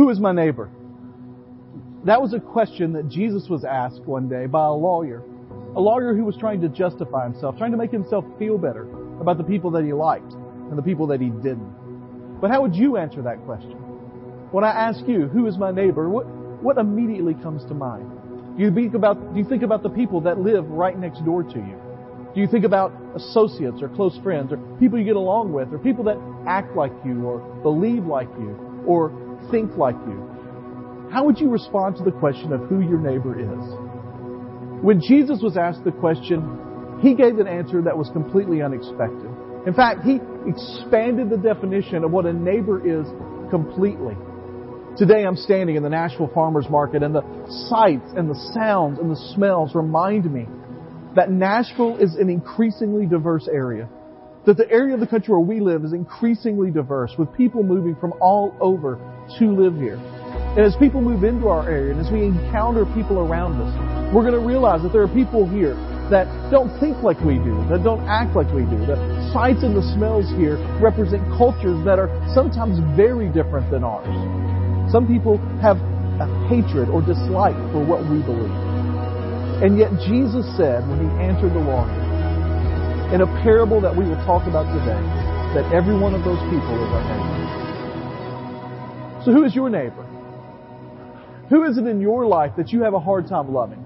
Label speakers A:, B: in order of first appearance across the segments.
A: Who is my neighbor? That was a question that Jesus was asked one day by a lawyer. A lawyer who was trying to justify himself, trying to make himself feel better about the people that he liked and the people that he didn't. But how would you answer that question? When I ask you, who is my neighbor, what, what immediately comes to mind? Do you think about, do you think about the people that live right next door to you? Do you think about associates or close friends or people you get along with or people that act like you or believe like you or think like you? How would you respond to the question of who your neighbor is? When Jesus was asked the question, He gave an answer that was completely unexpected. In fact, He expanded the definition of what a neighbor is completely. Today I'm standing in the Nashville Farmers Market and the sights and the sounds and the smells remind me that Nashville is an increasingly diverse area. That the area of the country where we live is increasingly diverse with people moving from all over to live here. And as people move into our area and as we encounter people around us, we're going to realize that there are people here that don't think like we do, that don't act like we do. The sights and the smells here represent cultures that are sometimes very different than ours. Some people have a hatred or dislike for what we believe. And yet Jesus said when he answered the lawyer, in a parable that we will talk about today, that every one of those people is our neighbor. So who is your neighbor? Who is it in your life that you have a hard time loving?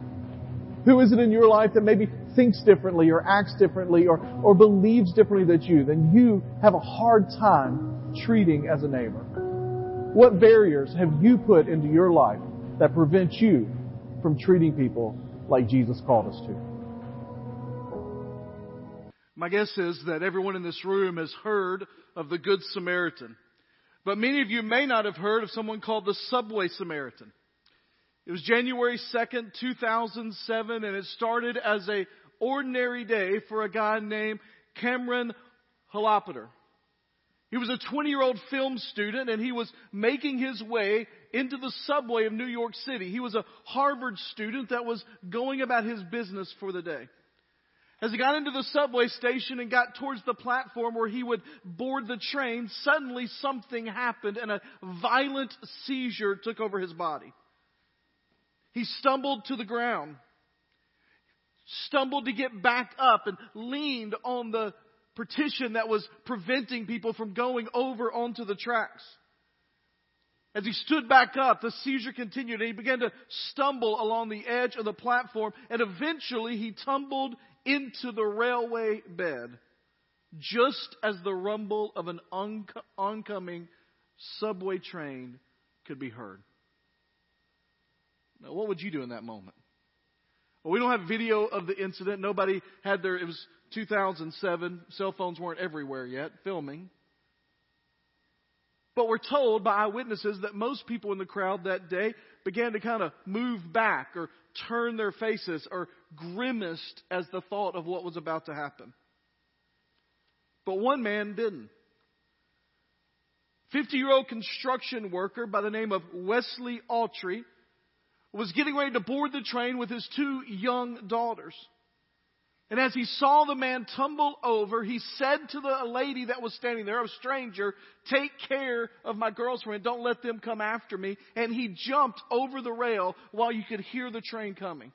A: Who is it in your life that maybe thinks differently or acts differently or, or believes differently than you, then you have a hard time treating as a neighbor? What barriers have you put into your life that prevent you from treating people like Jesus called us to.
B: My guess is that everyone in this room has heard of the Good Samaritan. But many of you may not have heard of someone called the Subway Samaritan. It was January 2nd, 2007, and it started as a ordinary day for a guy named Cameron Hollopeter. He was a 20 year old film student and he was making his way into the subway of New York City. He was a Harvard student that was going about his business for the day. As he got into the subway station and got towards the platform where he would board the train, suddenly something happened and a violent seizure took over his body. He stumbled to the ground, stumbled to get back up and leaned on the partition that was preventing people from going over onto the tracks. As he stood back up, the seizure continued and he began to stumble along the edge of the platform and eventually he tumbled into the railway bed just as the rumble of an oncoming subway train could be heard. Now, what would you do in that moment? Well, we don't have video of the incident. Nobody had their, it was 2007. Cell phones weren't everywhere yet, filming. But we're told by eyewitnesses that most people in the crowd that day began to kind of move back or turn their faces or grimaced as the thought of what was about to happen. But one man didn't. 50 year old construction worker by the name of Wesley Autry was getting ready to board the train with his two young daughters. And as he saw the man tumble over, he said to the lady that was standing there, a stranger, take care of my girlfriend. Don't let them come after me. And he jumped over the rail while you could hear the train coming.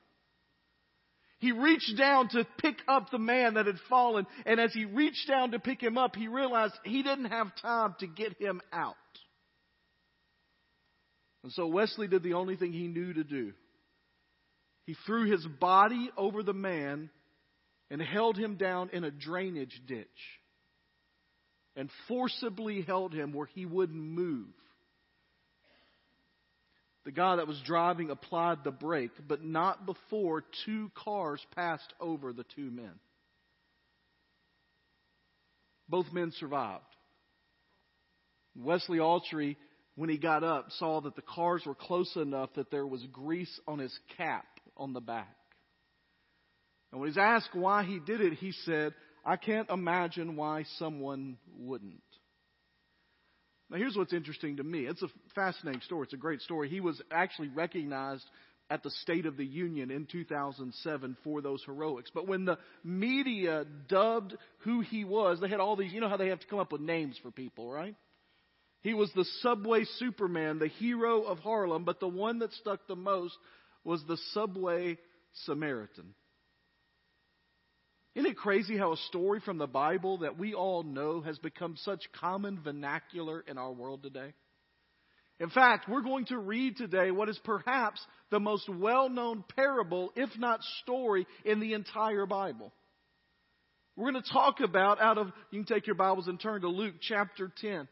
B: He reached down to pick up the man that had fallen. And as he reached down to pick him up, he realized he didn't have time to get him out. And so Wesley did the only thing he knew to do. He threw his body over the man and held him down in a drainage ditch and forcibly held him where he wouldn't move. The guy that was driving applied the brake, but not before two cars passed over the two men. Both men survived. Wesley Autry when he got up, saw that the cars were close enough that there was grease on his cap on the back. And when he's asked why he did it, he said, I can't imagine why someone wouldn't. Now, here's what's interesting to me. It's a fascinating story. It's a great story. He was actually recognized at the State of the Union in 2007 for those heroics. But when the media dubbed who he was, they had all these, you know how they have to come up with names for people, right? He was the subway superman, the hero of Harlem, but the one that stuck the most was the subway Samaritan. Isn't it crazy how a story from the Bible that we all know has become such common vernacular in our world today? In fact, we're going to read today what is perhaps the most well known parable, if not story, in the entire Bible. We're going to talk about out of, you can take your Bibles and turn to Luke chapter 10.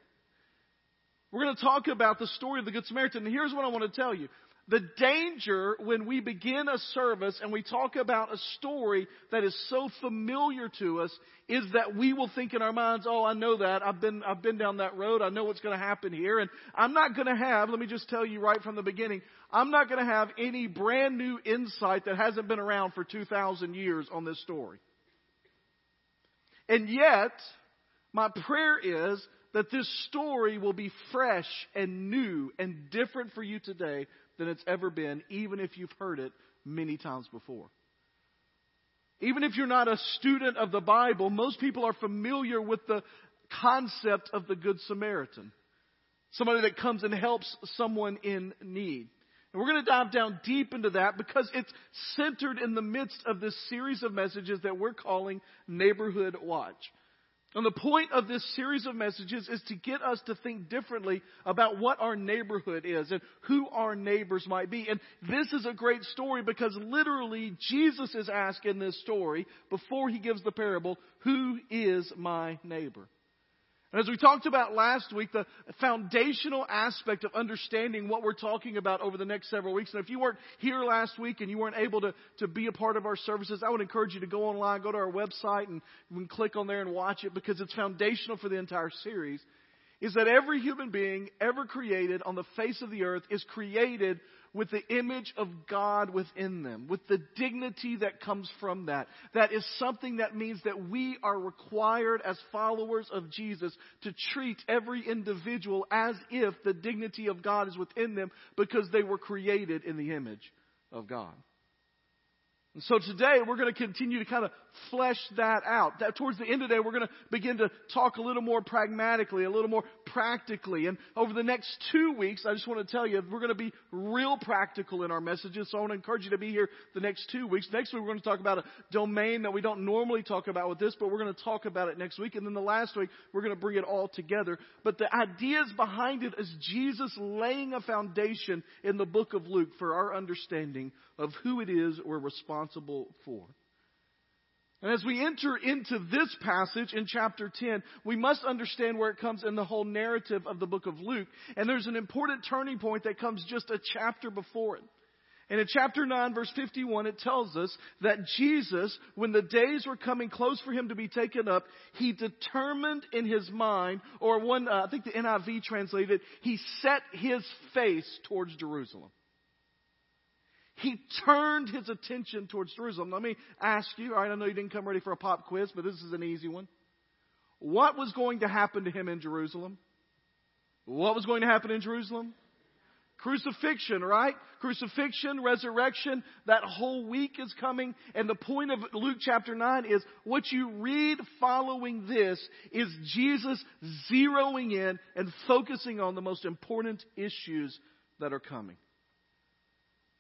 B: We're going to talk about the story of the Good Samaritan. And here's what I want to tell you. The danger when we begin a service and we talk about a story that is so familiar to us is that we will think in our minds, oh, I know that. I've been, I've been down that road. I know what's going to happen here. And I'm not going to have, let me just tell you right from the beginning, I'm not going to have any brand new insight that hasn't been around for 2,000 years on this story. And yet, my prayer is that this story will be fresh and new and different for you today than it's ever been, even if you've heard it many times before. Even if you're not a student of the Bible, most people are familiar with the concept of the Good Samaritan. Somebody that comes and helps someone in need. And we're going to dive down deep into that because it's centered in the midst of this series of messages that we're calling Neighborhood Watch. And the point of this series of messages is to get us to think differently about what our neighborhood is and who our neighbors might be. And this is a great story because literally Jesus is asked in this story, before he gives the parable, who is my neighbor? And as we talked about last week, the foundational aspect of understanding what we're talking about over the next several weeks. And if you weren't here last week and you weren't able to, to be a part of our services, I would encourage you to go online, go to our website, and, and click on there and watch it because it's foundational for the entire series. Is that every human being ever created on the face of the earth is created with the image of God within them, with the dignity that comes from that. That is something that means that we are required as followers of Jesus to treat every individual as if the dignity of God is within them because they were created in the image of God. And so today we're going to continue to kind of flesh that out. That towards the end of the day, we're going to begin to talk a little more pragmatically, a little more practically. And over the next two weeks, I just want to tell you, we're going to be real practical in our messages. So I want to encourage you to be here the next two weeks. Next week, we're going to talk about a domain that we don't normally talk about with this, but we're going to talk about it next week. And then the last week, we're going to bring it all together. But the ideas behind it is Jesus laying a foundation in the book of Luke for our understanding of who it is we're responsible for. And as we enter into this passage in chapter 10, we must understand where it comes in the whole narrative of the book of Luke. And there's an important turning point that comes just a chapter before it. And in chapter 9, verse 51, it tells us that Jesus, when the days were coming close for him to be taken up, he determined in his mind, or one, uh, I think the NIV translated, he set his face towards Jerusalem. He turned his attention towards Jerusalem. Let me ask you, all right, I know you didn't come ready for a pop quiz, but this is an easy one. What was going to happen to him in Jerusalem? What was going to happen in Jerusalem? Crucifixion, right? Crucifixion, resurrection, that whole week is coming. And the point of Luke chapter 9 is what you read following this is Jesus zeroing in and focusing on the most important issues that are coming.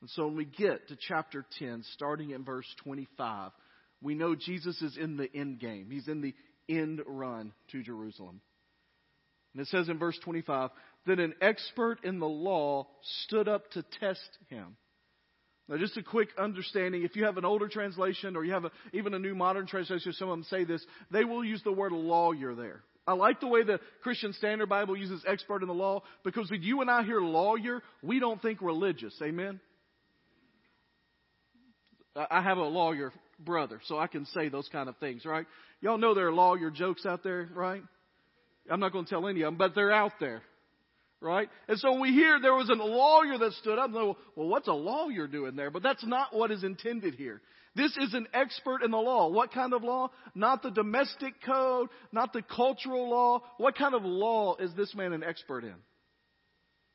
B: And so when we get to chapter 10, starting in verse 25, we know Jesus is in the end game. He's in the end run to Jerusalem. And it says in verse 25 that an expert in the law stood up to test him. Now, just a quick understanding if you have an older translation or you have a, even a new modern translation, some of them say this, they will use the word lawyer there. I like the way the Christian Standard Bible uses expert in the law because when you and I hear lawyer, we don't think religious. Amen? I have a lawyer brother, so I can say those kind of things, right? Y'all know there are lawyer jokes out there, right? I'm not going to tell any of them, but they're out there, right? And so we hear there was a lawyer that stood up and said, well, what's a lawyer doing there? But that's not what is intended here. This is an expert in the law. What kind of law? Not the domestic code, not the cultural law. What kind of law is this man an expert in?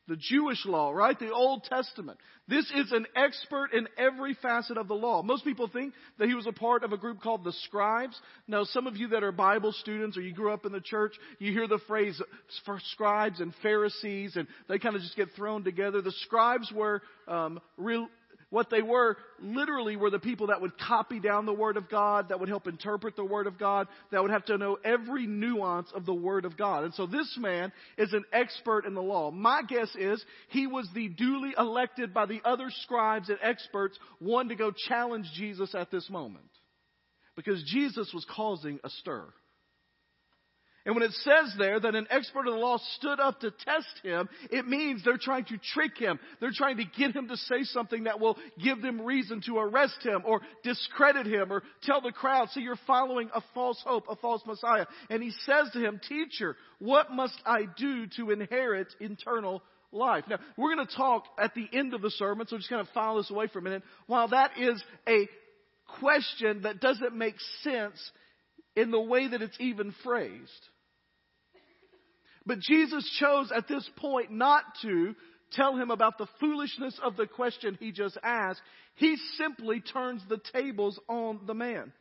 B: The Jewish law, right? The Old Testament. This is an expert in every facet of the law. Most people think that he was a part of a group called the scribes. Now, some of you that are Bible students or you grew up in the church, you hear the phrase for scribes and Pharisees, and they kind of just get thrown together. The scribes were um, real, what they were literally were the people that would copy down the Word of God, that would help interpret the Word of God, that would have to know every nuance of the Word of God. And so this man is an expert in the law. My guess is he was the duly elected by the other scribes and experts, one to go challenge Jesus at this moment. Because Jesus was causing a stir. And when it says there that an expert of the law stood up to test him, it means they're trying to trick him. They're trying to get him to say something that will give them reason to arrest him or discredit him or tell the crowd, see, you're following a false hope, a false Messiah. And he says to him, teacher, what must I do to inherit eternal life? Now, we're going to talk at the end of the sermon, so just kind of file this away for a minute. While that is a question that doesn't make sense in the way that it's even phrased. But Jesus chose at this point not to tell him about the foolishness of the question he just asked. He simply turns the tables on the man.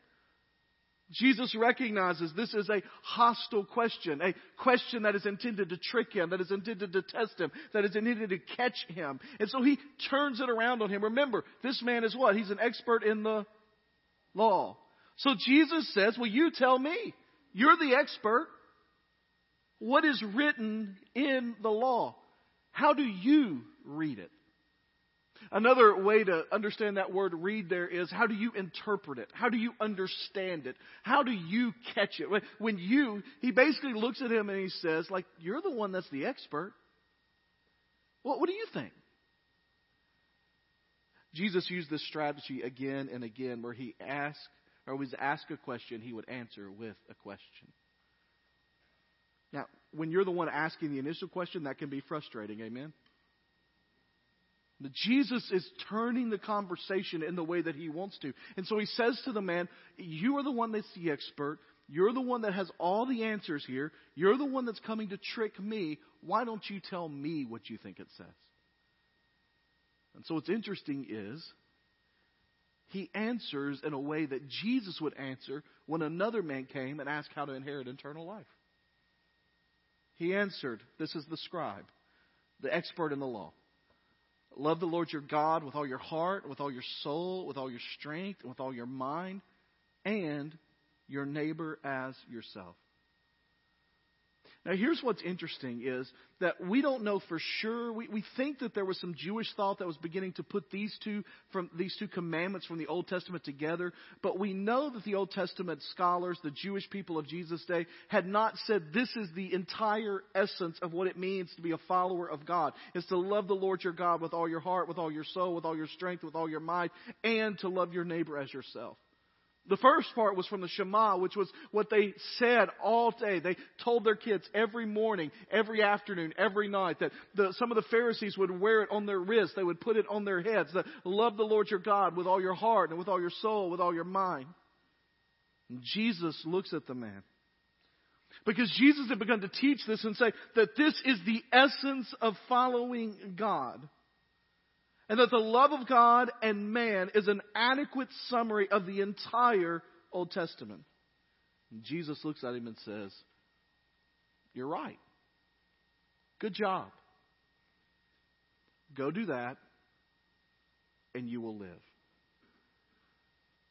B: Jesus recognizes this is a hostile question, a question that is intended to trick him, that is intended to test him, that is intended to catch him. And so he turns it around on him. Remember, this man is what? He's an expert in the law. So Jesus says, well, you tell me. You're the expert. What is written in the law? How do you read it? Another way to understand that word read there is how do you interpret it? How do you understand it? How do you catch it? When you, he basically looks at him and he says, like, you're the one that's the expert. What, what do you think? Jesus used this strategy again and again where he asked, or was asked a question, he would answer with a question. When you're the one asking the initial question, that can be frustrating. Amen? Jesus is turning the conversation in the way that he wants to. And so he says to the man, You are the one that's the expert. You're the one that has all the answers here. You're the one that's coming to trick me. Why don't you tell me what you think it says? And so what's interesting is he answers in a way that Jesus would answer when another man came and asked how to inherit eternal life. He answered, This is the scribe, the expert in the law. Love the Lord your God with all your heart, with all your soul, with all your strength, and with all your mind, and your neighbor as yourself. Now, here's what's interesting is that we don't know for sure. We, we think that there was some Jewish thought that was beginning to put these two from these two commandments from the Old Testament together. But we know that the Old Testament scholars, the Jewish people of Jesus' day, had not said this is the entire essence of what it means to be a follower of God. Is to love the Lord your God with all your heart, with all your soul, with all your strength, with all your mind, and to love your neighbor as yourself. The first part was from the Shema, which was what they said all day. They told their kids every morning, every afternoon, every night that the, some of the Pharisees would wear it on their wrists. They would put it on their heads. Love the Lord your God with all your heart and with all your soul, with all your mind. And Jesus looks at the man. Because Jesus had begun to teach this and say that this is the essence of following God and that the love of God and man is an adequate summary of the entire Old Testament. And Jesus looks at him and says, You're right. Good job. Go do that, and you will live.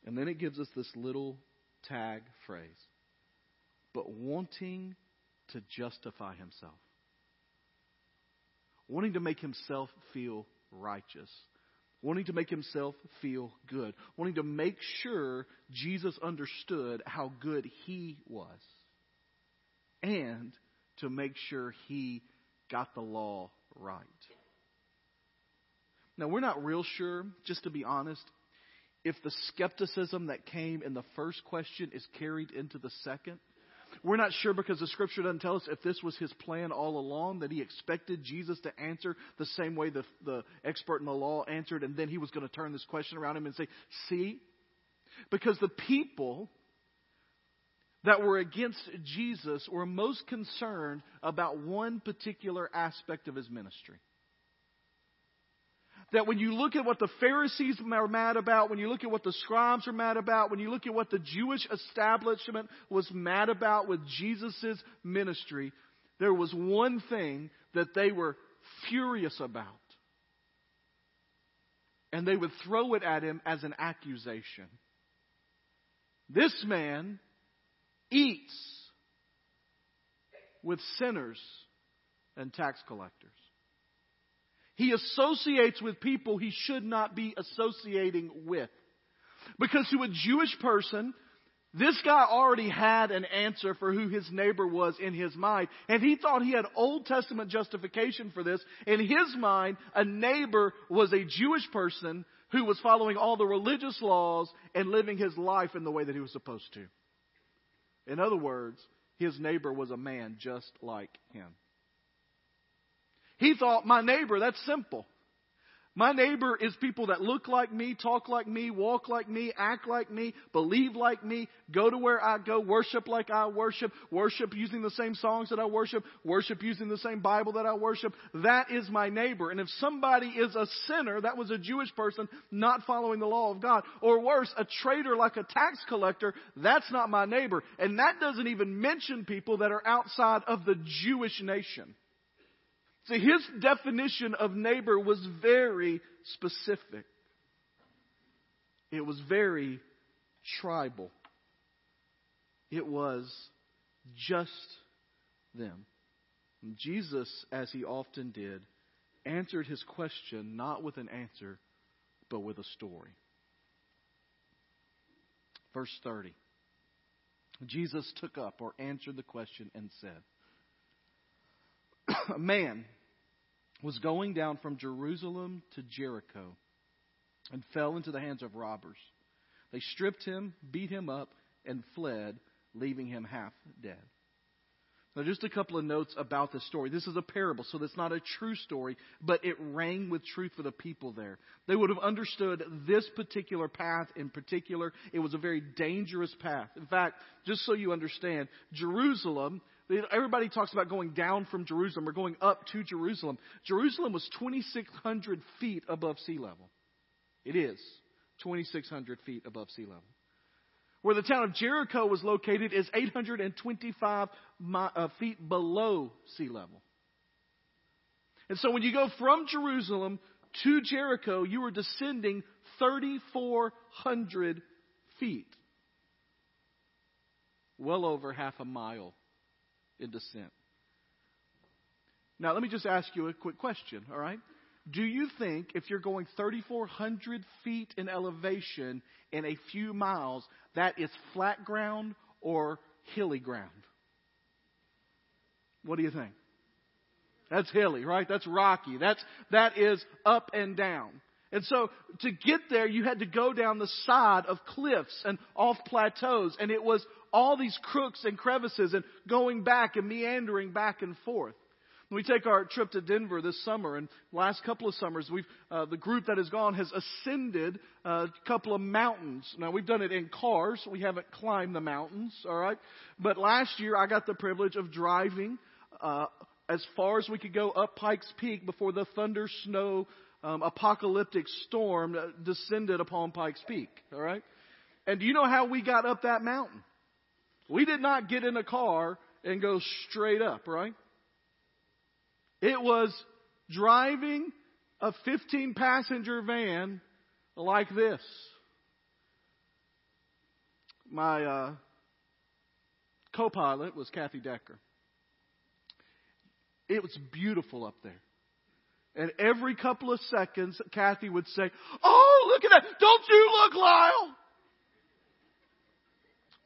B: And then it gives us this little tag phrase, but wanting to justify himself, wanting to make himself feel righteous, wanting to make himself feel good, wanting to make sure Jesus understood how good he was, and to make sure he got the law right. Now, we're not real sure, just to be honest, if the skepticism that came in the first question is carried into the second. We're not sure because the scripture doesn't tell us if this was his plan all along, that he expected Jesus to answer the same way the, the expert in the law answered, and then he was going to turn this question around him and say, See? Because the people that were against Jesus were most concerned about one particular aspect of his ministry. That when you look at what the Pharisees are mad about, when you look at what the scribes are mad about, when you look at what the Jewish establishment was mad about with Jesus' ministry, there was one thing that they were furious about. And they would throw it at him as an accusation. This man eats with sinners and tax collectors. He associates with people he should not be associating with. Because to a Jewish person, this guy already had an answer for who his neighbor was in his mind, and he thought he had Old Testament justification for this. In his mind, a neighbor was a Jewish person who was following all the religious laws and living his life in the way that he was supposed to. In other words, his neighbor was a man just like him. He thought, my neighbor, that's simple. My neighbor is people that look like me, talk like me, walk like me, act like me, believe like me, go to where I go, worship like I worship, worship using the same songs that I worship, worship using the same Bible that I worship. That is my neighbor. And if somebody is a sinner, that was a Jewish person not following the law of God, or worse, a traitor like a tax collector, that's not my neighbor. And that doesn't even mention people that are outside of the Jewish nation. See, his definition of neighbor was very specific. It was very tribal. It was just them. And Jesus, as he often did, answered his question not with an answer, but with a story. Verse 30. Jesus took up or answered the question and said, A man was going down from Jerusalem to Jericho and fell into the hands of robbers. They stripped him, beat him up, and fled, leaving him half dead. Now, just a couple of notes about this story. This is a parable, so it's not a true story, but it rang with truth for the people there. They would have understood this particular path in particular. It was a very dangerous path. In fact, just so you understand, Jerusalem Everybody talks about going down from Jerusalem or going up to Jerusalem. Jerusalem was 2,600 feet above sea level. It is 2,600 feet above sea level. Where the town of Jericho was located is 825 uh, feet below sea level. And so when you go from Jerusalem to Jericho, you are descending 3,400 feet. Well over half a mile in descent. Now, let me just ask you a quick question, all right? Do you think if you're going 3,400 feet in elevation in a few miles, that is flat ground or hilly ground? What do you think? That's hilly, right? That's rocky. That's, that is up and down. And so to get there, you had to go down the side of cliffs and off plateaus, and it was all these crooks and crevices and going back and meandering back and forth. We take our trip to Denver this summer, and last couple of summers, we've uh, the group that has gone has ascended a couple of mountains. Now we've done it in cars; we haven't climbed the mountains, all right. But last year, I got the privilege of driving uh, as far as we could go up Pikes Peak before the thunder, snow, um, apocalyptic storm descended upon Pikes Peak. All right, and do you know how we got up that mountain? We did not get in a car and go straight up, right? It was driving a 15 passenger van like this. My uh, co pilot was Kathy Decker. It was beautiful up there. And every couple of seconds, Kathy would say, Oh, look at that. Don't you look, Lyle?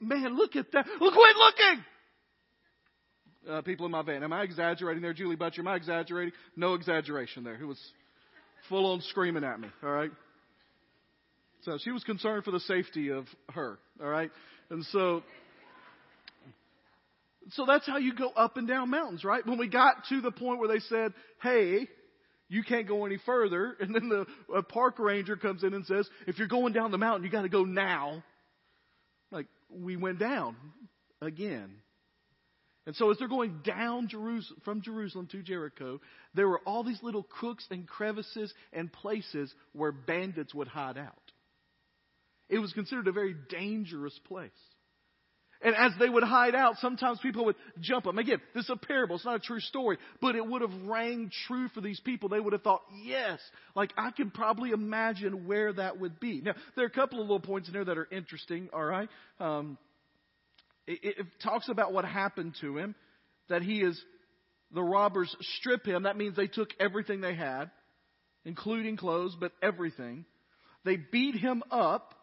B: Man, look at that. Look, quit looking. Uh, people in my van. Am I exaggerating there, Julie Butcher? Am I exaggerating? No exaggeration there. Who was full on screaming at me. All right. So she was concerned for the safety of her. All right. And so, so that's how you go up and down mountains, right? When we got to the point where they said, "Hey, you can't go any further," and then the park ranger comes in and says, "If you're going down the mountain, you got to go now." Like we went down again. And so as they're going down Jerusalem, from Jerusalem to Jericho, there were all these little crooks and crevices and places where bandits would hide out. It was considered a very dangerous place. And as they would hide out, sometimes people would jump them. Again, this is a parable. It's not a true story, but it would have rang true for these people. They would have thought, yes, like I can probably imagine where that would be. Now, there are a couple of little points in there that are interesting, all right? Um, it, it talks about what happened to him, that he is, the robbers strip him. That means they took everything they had, including clothes, but everything. They beat him up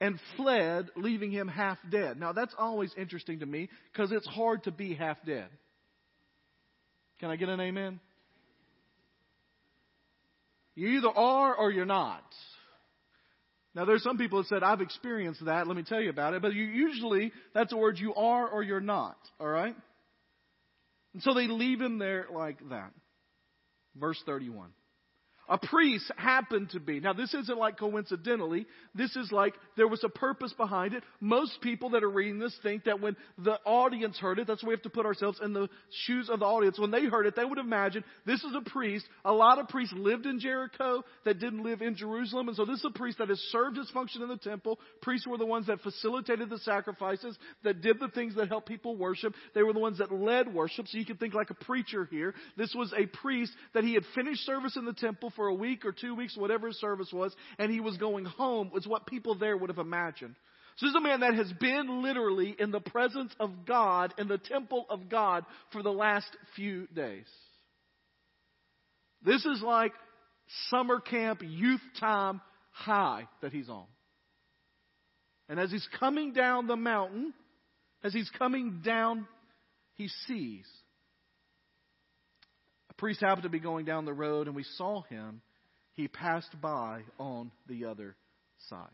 B: and fled, leaving him half dead. Now, that's always interesting to me because it's hard to be half dead. Can I get an amen? You either are or you're not. Now, there's some people that said, I've experienced that. Let me tell you about it. But you, usually, that's a word you are or you're not. All right? And so they leave him there like that. Verse 31 a priest happened to be. Now, this isn't like coincidentally. This is like there was a purpose behind it. Most people that are reading this think that when the audience heard it, that's why we have to put ourselves in the shoes of the audience. When they heard it, they would imagine this is a priest. A lot of priests lived in Jericho that didn't live in Jerusalem. And so this is a priest that has served his function in the temple. Priests were the ones that facilitated the sacrifices, that did the things that helped people worship. They were the ones that led worship. So you can think like a preacher here. This was a priest that he had finished service in the temple for a week or two weeks, whatever his service was, and he was going home, was what people there would have imagined. So this is a man that has been literally in the presence of God, in the temple of God, for the last few days. This is like summer camp, youth time high that he's on. And as he's coming down the mountain, as he's coming down, he sees priest happened to be going down the road and we saw him. He passed by on the other side.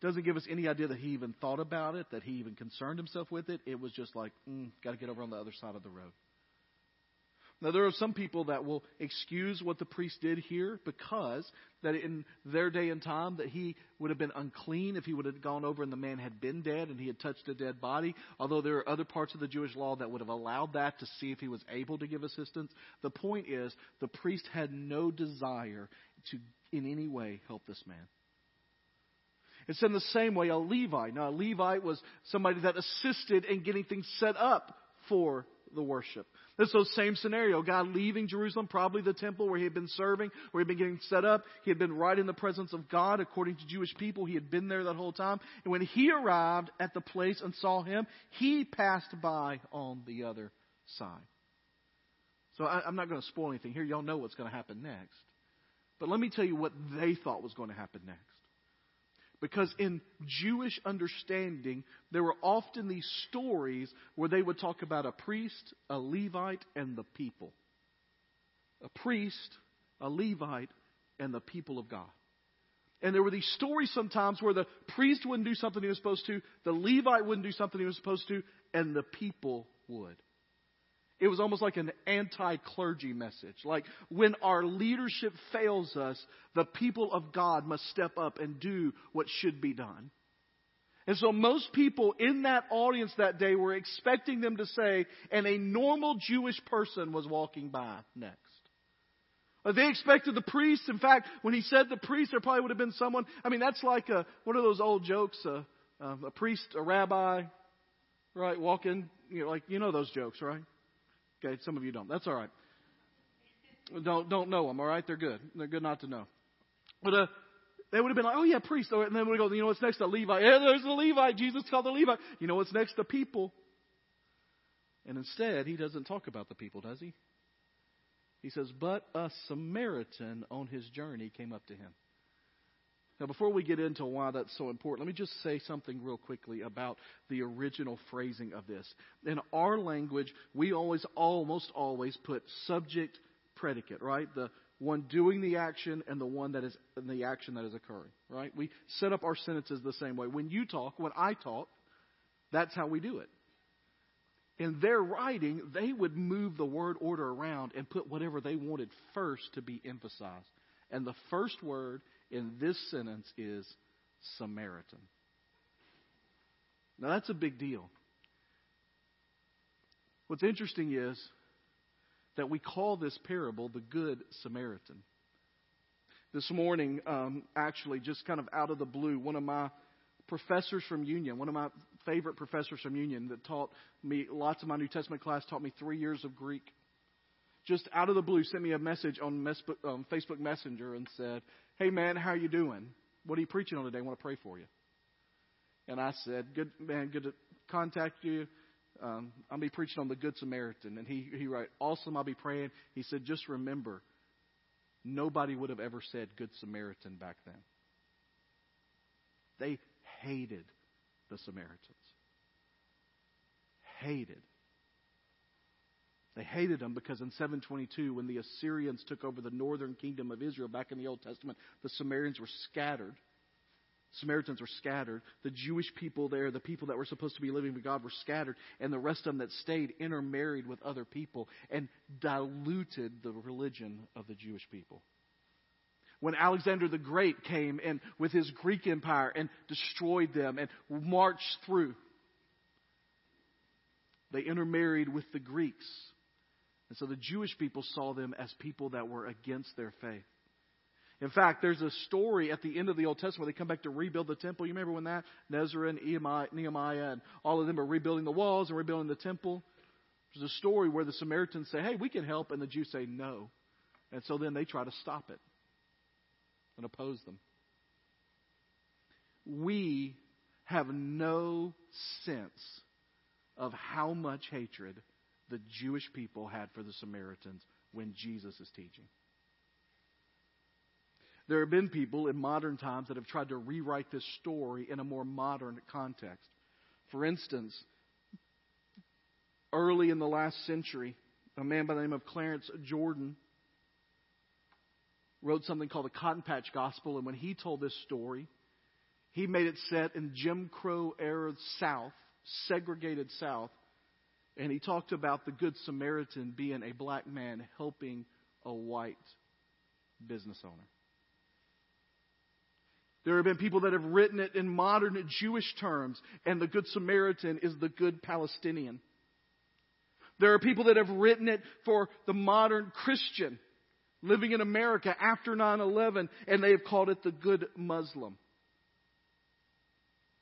B: Doesn't give us any idea that he even thought about it, that he even concerned himself with it. It was just like, mm, got to get over on the other side of the road. Now, there are some people that will excuse what the priest did here because that in their day and time that he would have been unclean if he would have gone over and the man had been dead and he had touched a dead body. Although there are other parts of the Jewish law that would have allowed that to see if he was able to give assistance. The point is the priest had no desire to in any way help this man. It's in the same way a Levite. Now, a Levite was somebody that assisted in getting things set up for the worship. Is the same scenario. God leaving Jerusalem, probably the temple where he had been serving, where he had been getting set up. He had been right in the presence of God according to Jewish people. He had been there that whole time. And when he arrived at the place and saw him, he passed by on the other side. So I, am not going to spoil anything here. Y'all know what's going to happen next. But let me tell you what they thought was going to happen next. Because in Jewish understanding, there were often these stories where they would talk about a priest, a Levite, and the people. A priest, a Levite, and the people of God. And there were these stories sometimes where the priest wouldn't do something he was supposed to, the Levite wouldn't do something he was supposed to, and the people would. It was almost like an anti clergy message. Like when our leadership fails us, the people of God must step up and do what should be done. And so most people in that audience that day were expecting them to say, and a normal Jewish person was walking by next. They expected the priest. In fact, when he said the priest, there probably would have been someone. I mean, that's like a, one of those old jokes. Uh, uh, a priest, a rabbi, right, walking. You know, like you know those jokes, right? Okay, some of you don't. That's all right. Don't don't know them. All right, they're good. They're good not to know. But uh, they would have been like, oh yeah, priest. And then we go, you know what's next? to Levite. Yeah, there's the Levite. Jesus called the Levite. You know what's next? to people. And instead, he doesn't talk about the people, does he? He says, but a Samaritan on his journey came up to him. Now, before we get into why that's so important, let me just say something real quickly about the original phrasing of this. In our language, we always, almost always put subject, predicate, right? The one doing the action and the one that is the action that is occurring, right? We set up our sentences the same way. When you talk, when I talk, that's how we do it. In their writing, they would move the word order around and put whatever they wanted first to be emphasized. And the first word in this sentence is Samaritan. Now that's a big deal. What's interesting is that we call this parable the Good Samaritan. This morning, um, actually, just kind of out of the blue, one of my professors from Union, one of my favorite professors from Union that taught me lots of my New Testament class, taught me three years of Greek, just out of the blue sent me a message on Facebook Messenger and said, Hey man, how you doing? What are you preaching on today? I want to pray for you. And I said, Good man, good to contact you. Um, I'll be preaching on the Good Samaritan. And he, he wrote, Awesome, I'll be praying. He said, Just remember, nobody would have ever said Good Samaritan back then. They hated the Samaritans. Hated. They hated them because in 722, when the Assyrians took over the northern kingdom of Israel back in the Old Testament, the Samaritans were scattered. Samaritans were scattered. The Jewish people there, the people that were supposed to be living with God, were scattered. And the rest of them that stayed intermarried with other people and diluted the religion of the Jewish people. When Alexander the Great came in with his Greek empire and destroyed them and marched through, they intermarried with the Greeks. And so the Jewish people saw them as people that were against their faith. In fact, there's a story at the end of the Old Testament where they come back to rebuild the temple. You remember when that? Nezra and Nehemiah and all of them are rebuilding the walls and rebuilding the temple. There's a story where the Samaritans say, hey, we can help, and the Jews say no. And so then they try to stop it and oppose them. We have no sense of how much hatred the Jewish people had for the Samaritans when Jesus is teaching. There have been people in modern times that have tried to rewrite this story in a more modern context. For instance, early in the last century, a man by the name of Clarence Jordan wrote something called the Cotton Patch Gospel, and when he told this story, he made it set in Jim Crow era South, segregated South, and he talked about the Good Samaritan being a black man helping a white business owner. There have been people that have written it in modern Jewish terms, and the Good Samaritan is the good Palestinian. There are people that have written it for the modern Christian living in America after 9 11, and they have called it the good Muslim.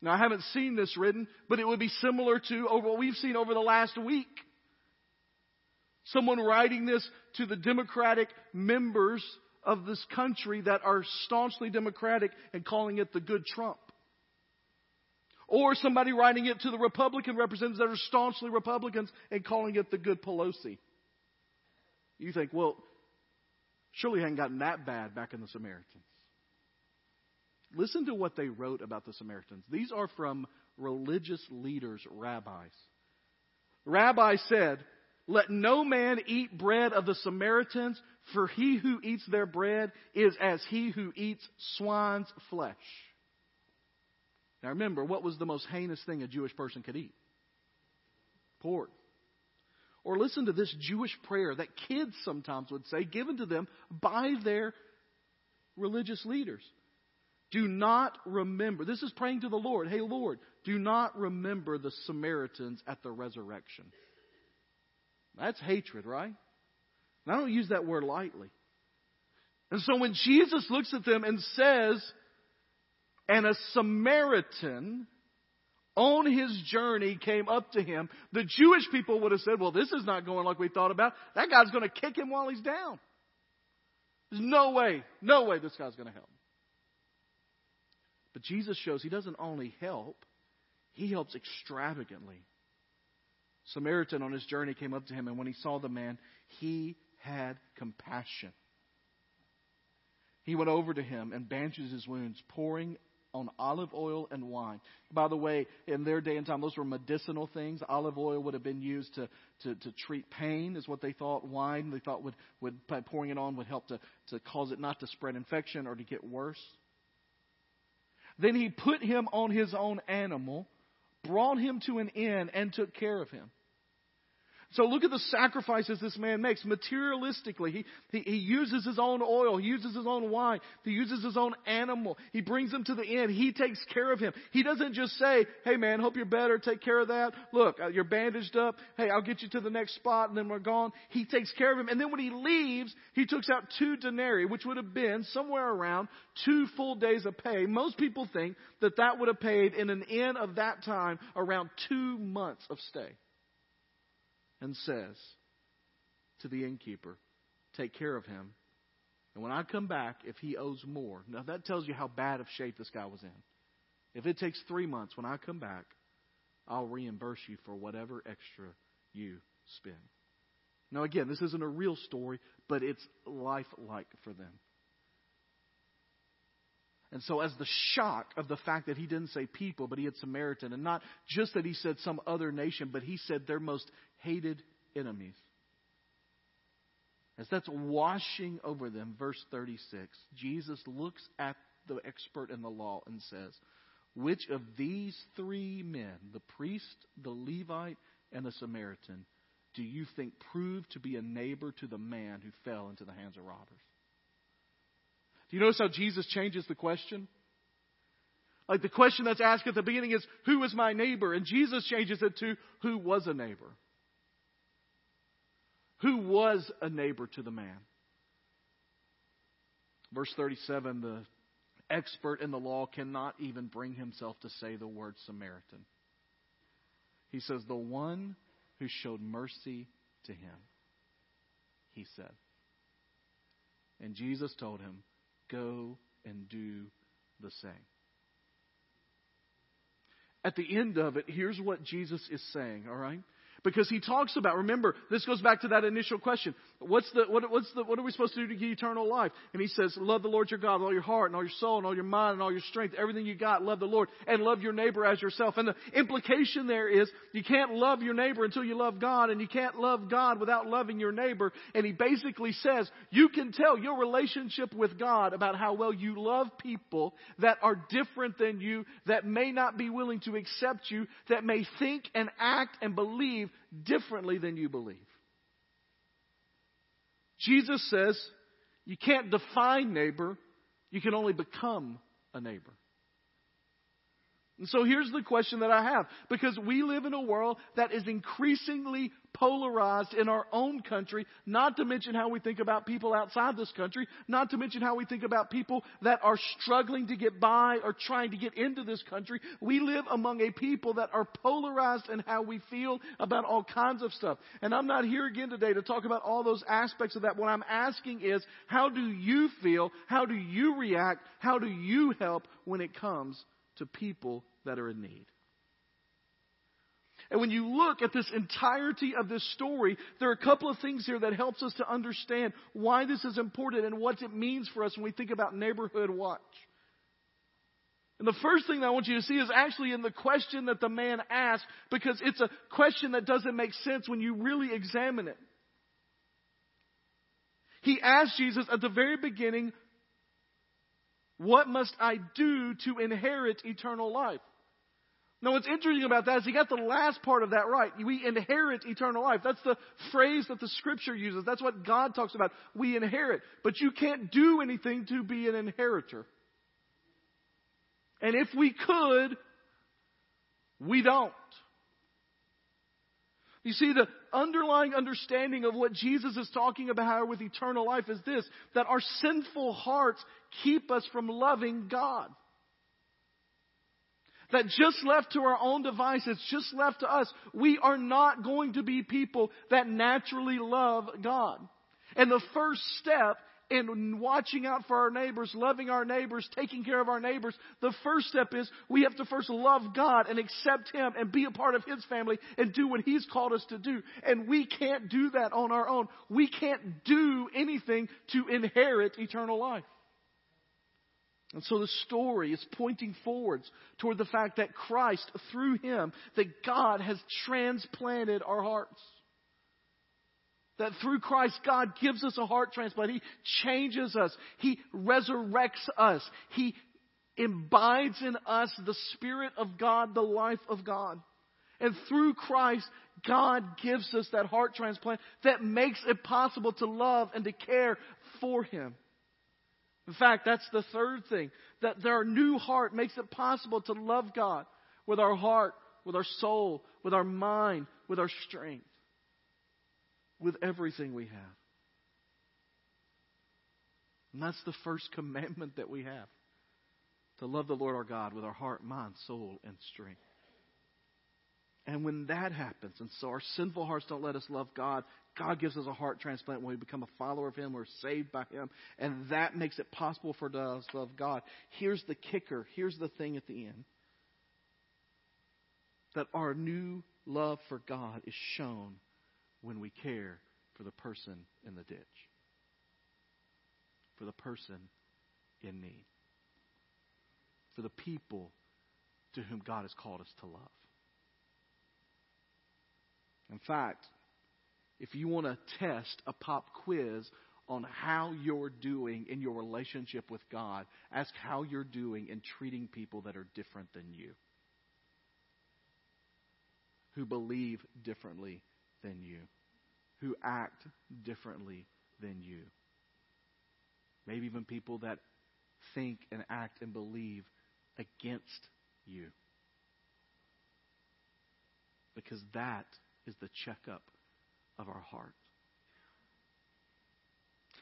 B: Now, I haven't seen this written, but it would be similar to what we've seen over the last week. Someone writing this to the Democratic members of this country that are staunchly Democratic and calling it the good Trump. Or somebody writing it to the Republican representatives that are staunchly Republicans and calling it the good Pelosi. You think, well, surely it hadn't gotten that bad back in the Samaritans. Listen to what they wrote about the Samaritans. These are from religious leaders, rabbis. Rabbi said, Let no man eat bread of the Samaritans, for he who eats their bread is as he who eats swine's flesh. Now remember, what was the most heinous thing a Jewish person could eat? Pork. Or listen to this Jewish prayer that kids sometimes would say, given to them by their religious leaders. Do not remember. This is praying to the Lord. Hey, Lord, do not remember the Samaritans at the resurrection. That's hatred, right? And I don't use that word lightly. And so when Jesus looks at them and says, and a Samaritan on his journey came up to him, the Jewish people would have said, well, this is not going like we thought about. That guy's going to kick him while he's down. There's no way, no way this guy's going to help. But Jesus shows he doesn't only help, he helps extravagantly. Samaritan on his journey came up to him, and when he saw the man, he had compassion. He went over to him and bandaged his wounds, pouring on olive oil and wine. By the way, in their day and time, those were medicinal things. Olive oil would have been used to, to, to treat pain, is what they thought. Wine, they thought would, would by pouring it on would help to, to cause it not to spread infection or to get worse. Then he put him on his own animal, brought him to an inn, and took care of him. So look at the sacrifices this man makes materialistically. He, he, he, uses his own oil. He uses his own wine. He uses his own animal. He brings him to the end. He takes care of him. He doesn't just say, hey man, hope you're better. Take care of that. Look, uh, you're bandaged up. Hey, I'll get you to the next spot and then we're gone. He takes care of him. And then when he leaves, he takes out two denarii, which would have been somewhere around two full days of pay. Most people think that that would have paid in an inn of that time around two months of stay and says to the innkeeper, Take care of him. And when I come back, if he owes more, now that tells you how bad of shape this guy was in. If it takes three months, when I come back, I'll reimburse you for whatever extra you spend. Now, again, this isn't a real story, but it's lifelike for them. And so, as the shock of the fact that he didn't say people, but he had Samaritan, and not just that he said some other nation, but he said their most hated enemies. As that's washing over them, verse 36, Jesus looks at the expert in the law and says, Which of these three men, the priest, the Levite, and the Samaritan, do you think proved to be a neighbor to the man who fell into the hands of robbers? Do you notice how Jesus changes the question? Like the question that's asked at the beginning is, Who is my neighbor? And Jesus changes it to, Who was a neighbor? Who was a neighbor to the man? Verse 37 the expert in the law cannot even bring himself to say the word Samaritan. He says, The one who showed mercy to him, he said. And Jesus told him, Go and do the same. At the end of it, here's what Jesus is saying, all right? Because he talks about, remember, this goes back to that initial question. What's the, what, what's the, what are we supposed to do to get eternal life? And he says, love the Lord your God with all your heart and all your soul and all your mind and all your strength, everything you got, love the Lord and love your neighbor as yourself. And the implication there is you can't love your neighbor until you love God and you can't love God without loving your neighbor. And he basically says, you can tell your relationship with God about how well you love people that are different than you, that may not be willing to accept you, that may think and act and believe differently than you believe. Jesus says you can't define neighbor, you can only become a neighbor. And so here's the question that I have. Because we live in a world that is increasingly polarized in our own country, not to mention how we think about people outside this country, not to mention how we think about people that are struggling to get by or trying to get into this country. We live among a people that are polarized in how we feel about all kinds of stuff. And I'm not here again today to talk about all those aspects of that. What I'm asking is, how do you feel? How do you react? How do you help when it comes to people that are in need. And when you look at this entirety of this story, there are a couple of things here that helps us to understand why this is important and what it means for us when we think about neighborhood watch. And the first thing I want you to see is actually in the question that the man asked because it's a question that doesn't make sense when you really examine it. He asked Jesus at the very beginning, what must I do to inherit eternal life? Now, what's interesting about that is he got the last part of that right. We inherit eternal life. That's the phrase that the scripture uses. That's what God talks about. We inherit. But you can't do anything to be an inheritor. And if we could, we don't. You see, the underlying understanding of what Jesus is talking about with eternal life is this that our sinful hearts keep us from loving God. That just left to our own devices, just left to us, we are not going to be people that naturally love God. And the first step in watching out for our neighbors, loving our neighbors, taking care of our neighbors, the first step is we have to first love God and accept Him and be a part of His family and do what He's called us to do. And we can't do that on our own. We can't do anything to inherit eternal life. And so the story is pointing forwards toward the fact that Christ, through Him, that God has transplanted our hearts. That through Christ, God gives us a heart transplant. He changes us. He resurrects us. He imbibes in us the Spirit of God, the life of God. And through Christ, God gives us that heart transplant that makes it possible to love and to care for Him. In fact, that's the third thing. That our new heart makes it possible to love God with our heart, with our soul, with our mind, with our strength, with everything we have. And that's the first commandment that we have to love the Lord our God with our heart, mind, soul, and strength. And when that happens, and so our sinful hearts don't let us love God, God gives us a heart transplant when we become a follower of Him, we're saved by Him, and that makes it possible for us to love God. Here's the kicker, here's the thing at the end that our new love for God is shown when we care for the person in the ditch, for the person in need, for the people to whom God has called us to love. In fact, if you want to test a pop quiz on how you're doing in your relationship with God, ask how you're doing in treating people that are different than you, who believe differently than you, who act differently than you. Maybe even people that think and act and believe against you. Because that is the checkup of our heart.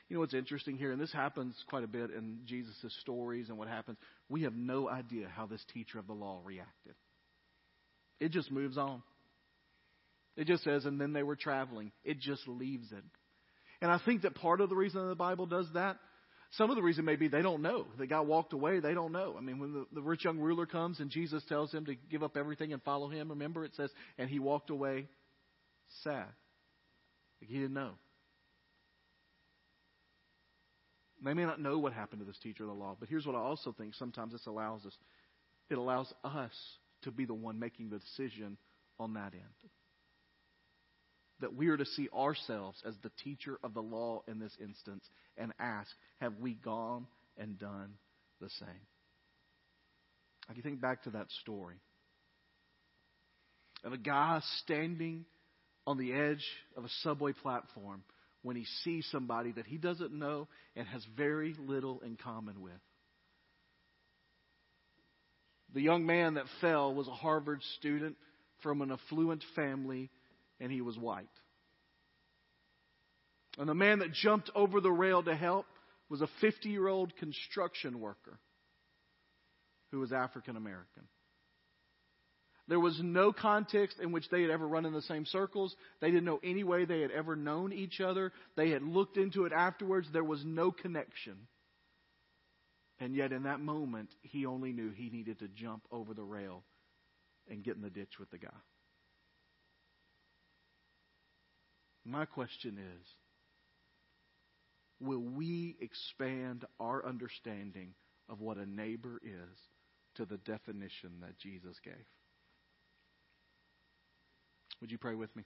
B: You know what's interesting here, and this happens quite a bit in Jesus' stories and what happens. We have no idea how this teacher of the law reacted. It just moves on. It just says, and then they were traveling. It just leaves it. And I think that part of the reason the Bible does that, some of the reason may be they don't know. The guy walked away, they don't know. I mean, when the, the rich young ruler comes and Jesus tells him to give up everything and follow him, remember it says, and he walked away sad. Like he didn't know. They may not know what happened to this teacher of the law, but here's what I also think sometimes this allows us it allows us to be the one making the decision on that end. That we are to see ourselves as the teacher of the law in this instance and ask, have we gone and done the same? If you think back to that story of a guy standing on the edge of a subway platform when he sees somebody that he doesn't know and has very little in common with. The young man that fell was a Harvard student from an affluent family, and he was white. And the man that jumped over the rail to help was a 50 year old construction worker who was African American. There was no context in which they had ever run in the same circles. They didn't know any way they had ever known each other. They had looked into it afterwards. There was no connection. And yet, in that moment, he only knew he needed to jump over the rail and get in the ditch with the guy. My question is Will we expand our understanding of what a neighbor is to the definition that Jesus gave? Would you pray with me?